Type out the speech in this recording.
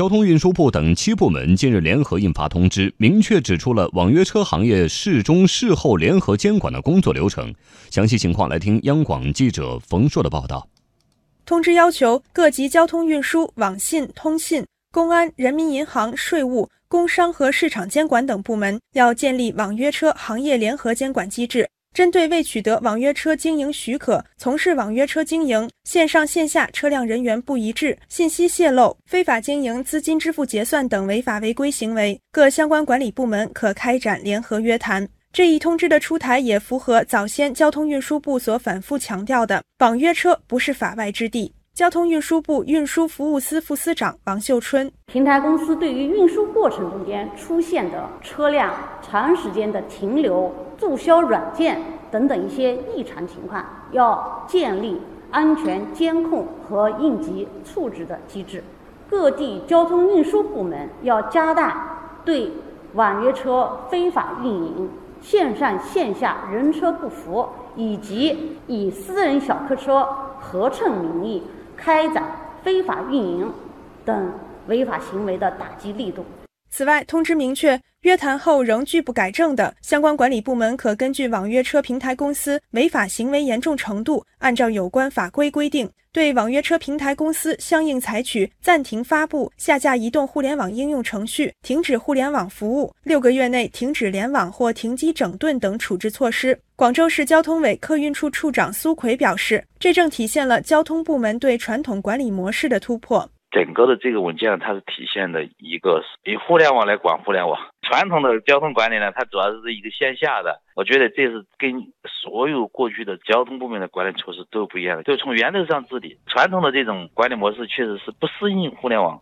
交通运输部等七部门近日联合印发通知，明确指出了网约车行业事中事后联合监管的工作流程。详细情况来听央广记者冯硕的报道。通知要求各级交通运输、网信、通信、公安、人民银行、税务、工商和市场监管等部门要建立网约车行业联合监管机制。针对未取得网约车经营许可、从事网约车经营、线上线下车辆人员不一致、信息泄露、非法经营资金支付结算等违法违规行为，各相关管理部门可开展联合约谈。这一通知的出台也符合早先交通运输部所反复强调的，网约车不是法外之地。交通运输部运输服务司副司长王秀春：平台公司对于运输过程中间出现的车辆长时间的停留、注销软件等等一些异常情况，要建立安全监控和应急处置的机制。各地交通运输部门要加大对网约车非法运营、线上线下人车不符以及以私人小客车合乘名义。开展非法运营等违法行为的打击力度。此外，通知明确，约谈后仍拒不改正的相关管理部门，可根据网约车平台公司违法行为严重程度，按照有关法规规定，对网约车平台公司相应采取暂停发布、下架移动互联网应用程序、停止互联网服务、六个月内停止联网或停机整顿等处置措施。广州市交通委客运处处长苏奎表示，这正体现了交通部门对传统管理模式的突破。整个的这个文件，它是体现的一个以互联网来管互联网。传统的交通管理呢，它主要是一个线下的。我觉得这是跟所有过去的交通部门的管理措施都不一样的，就从源头上治理。传统的这种管理模式确实是不适应互联网。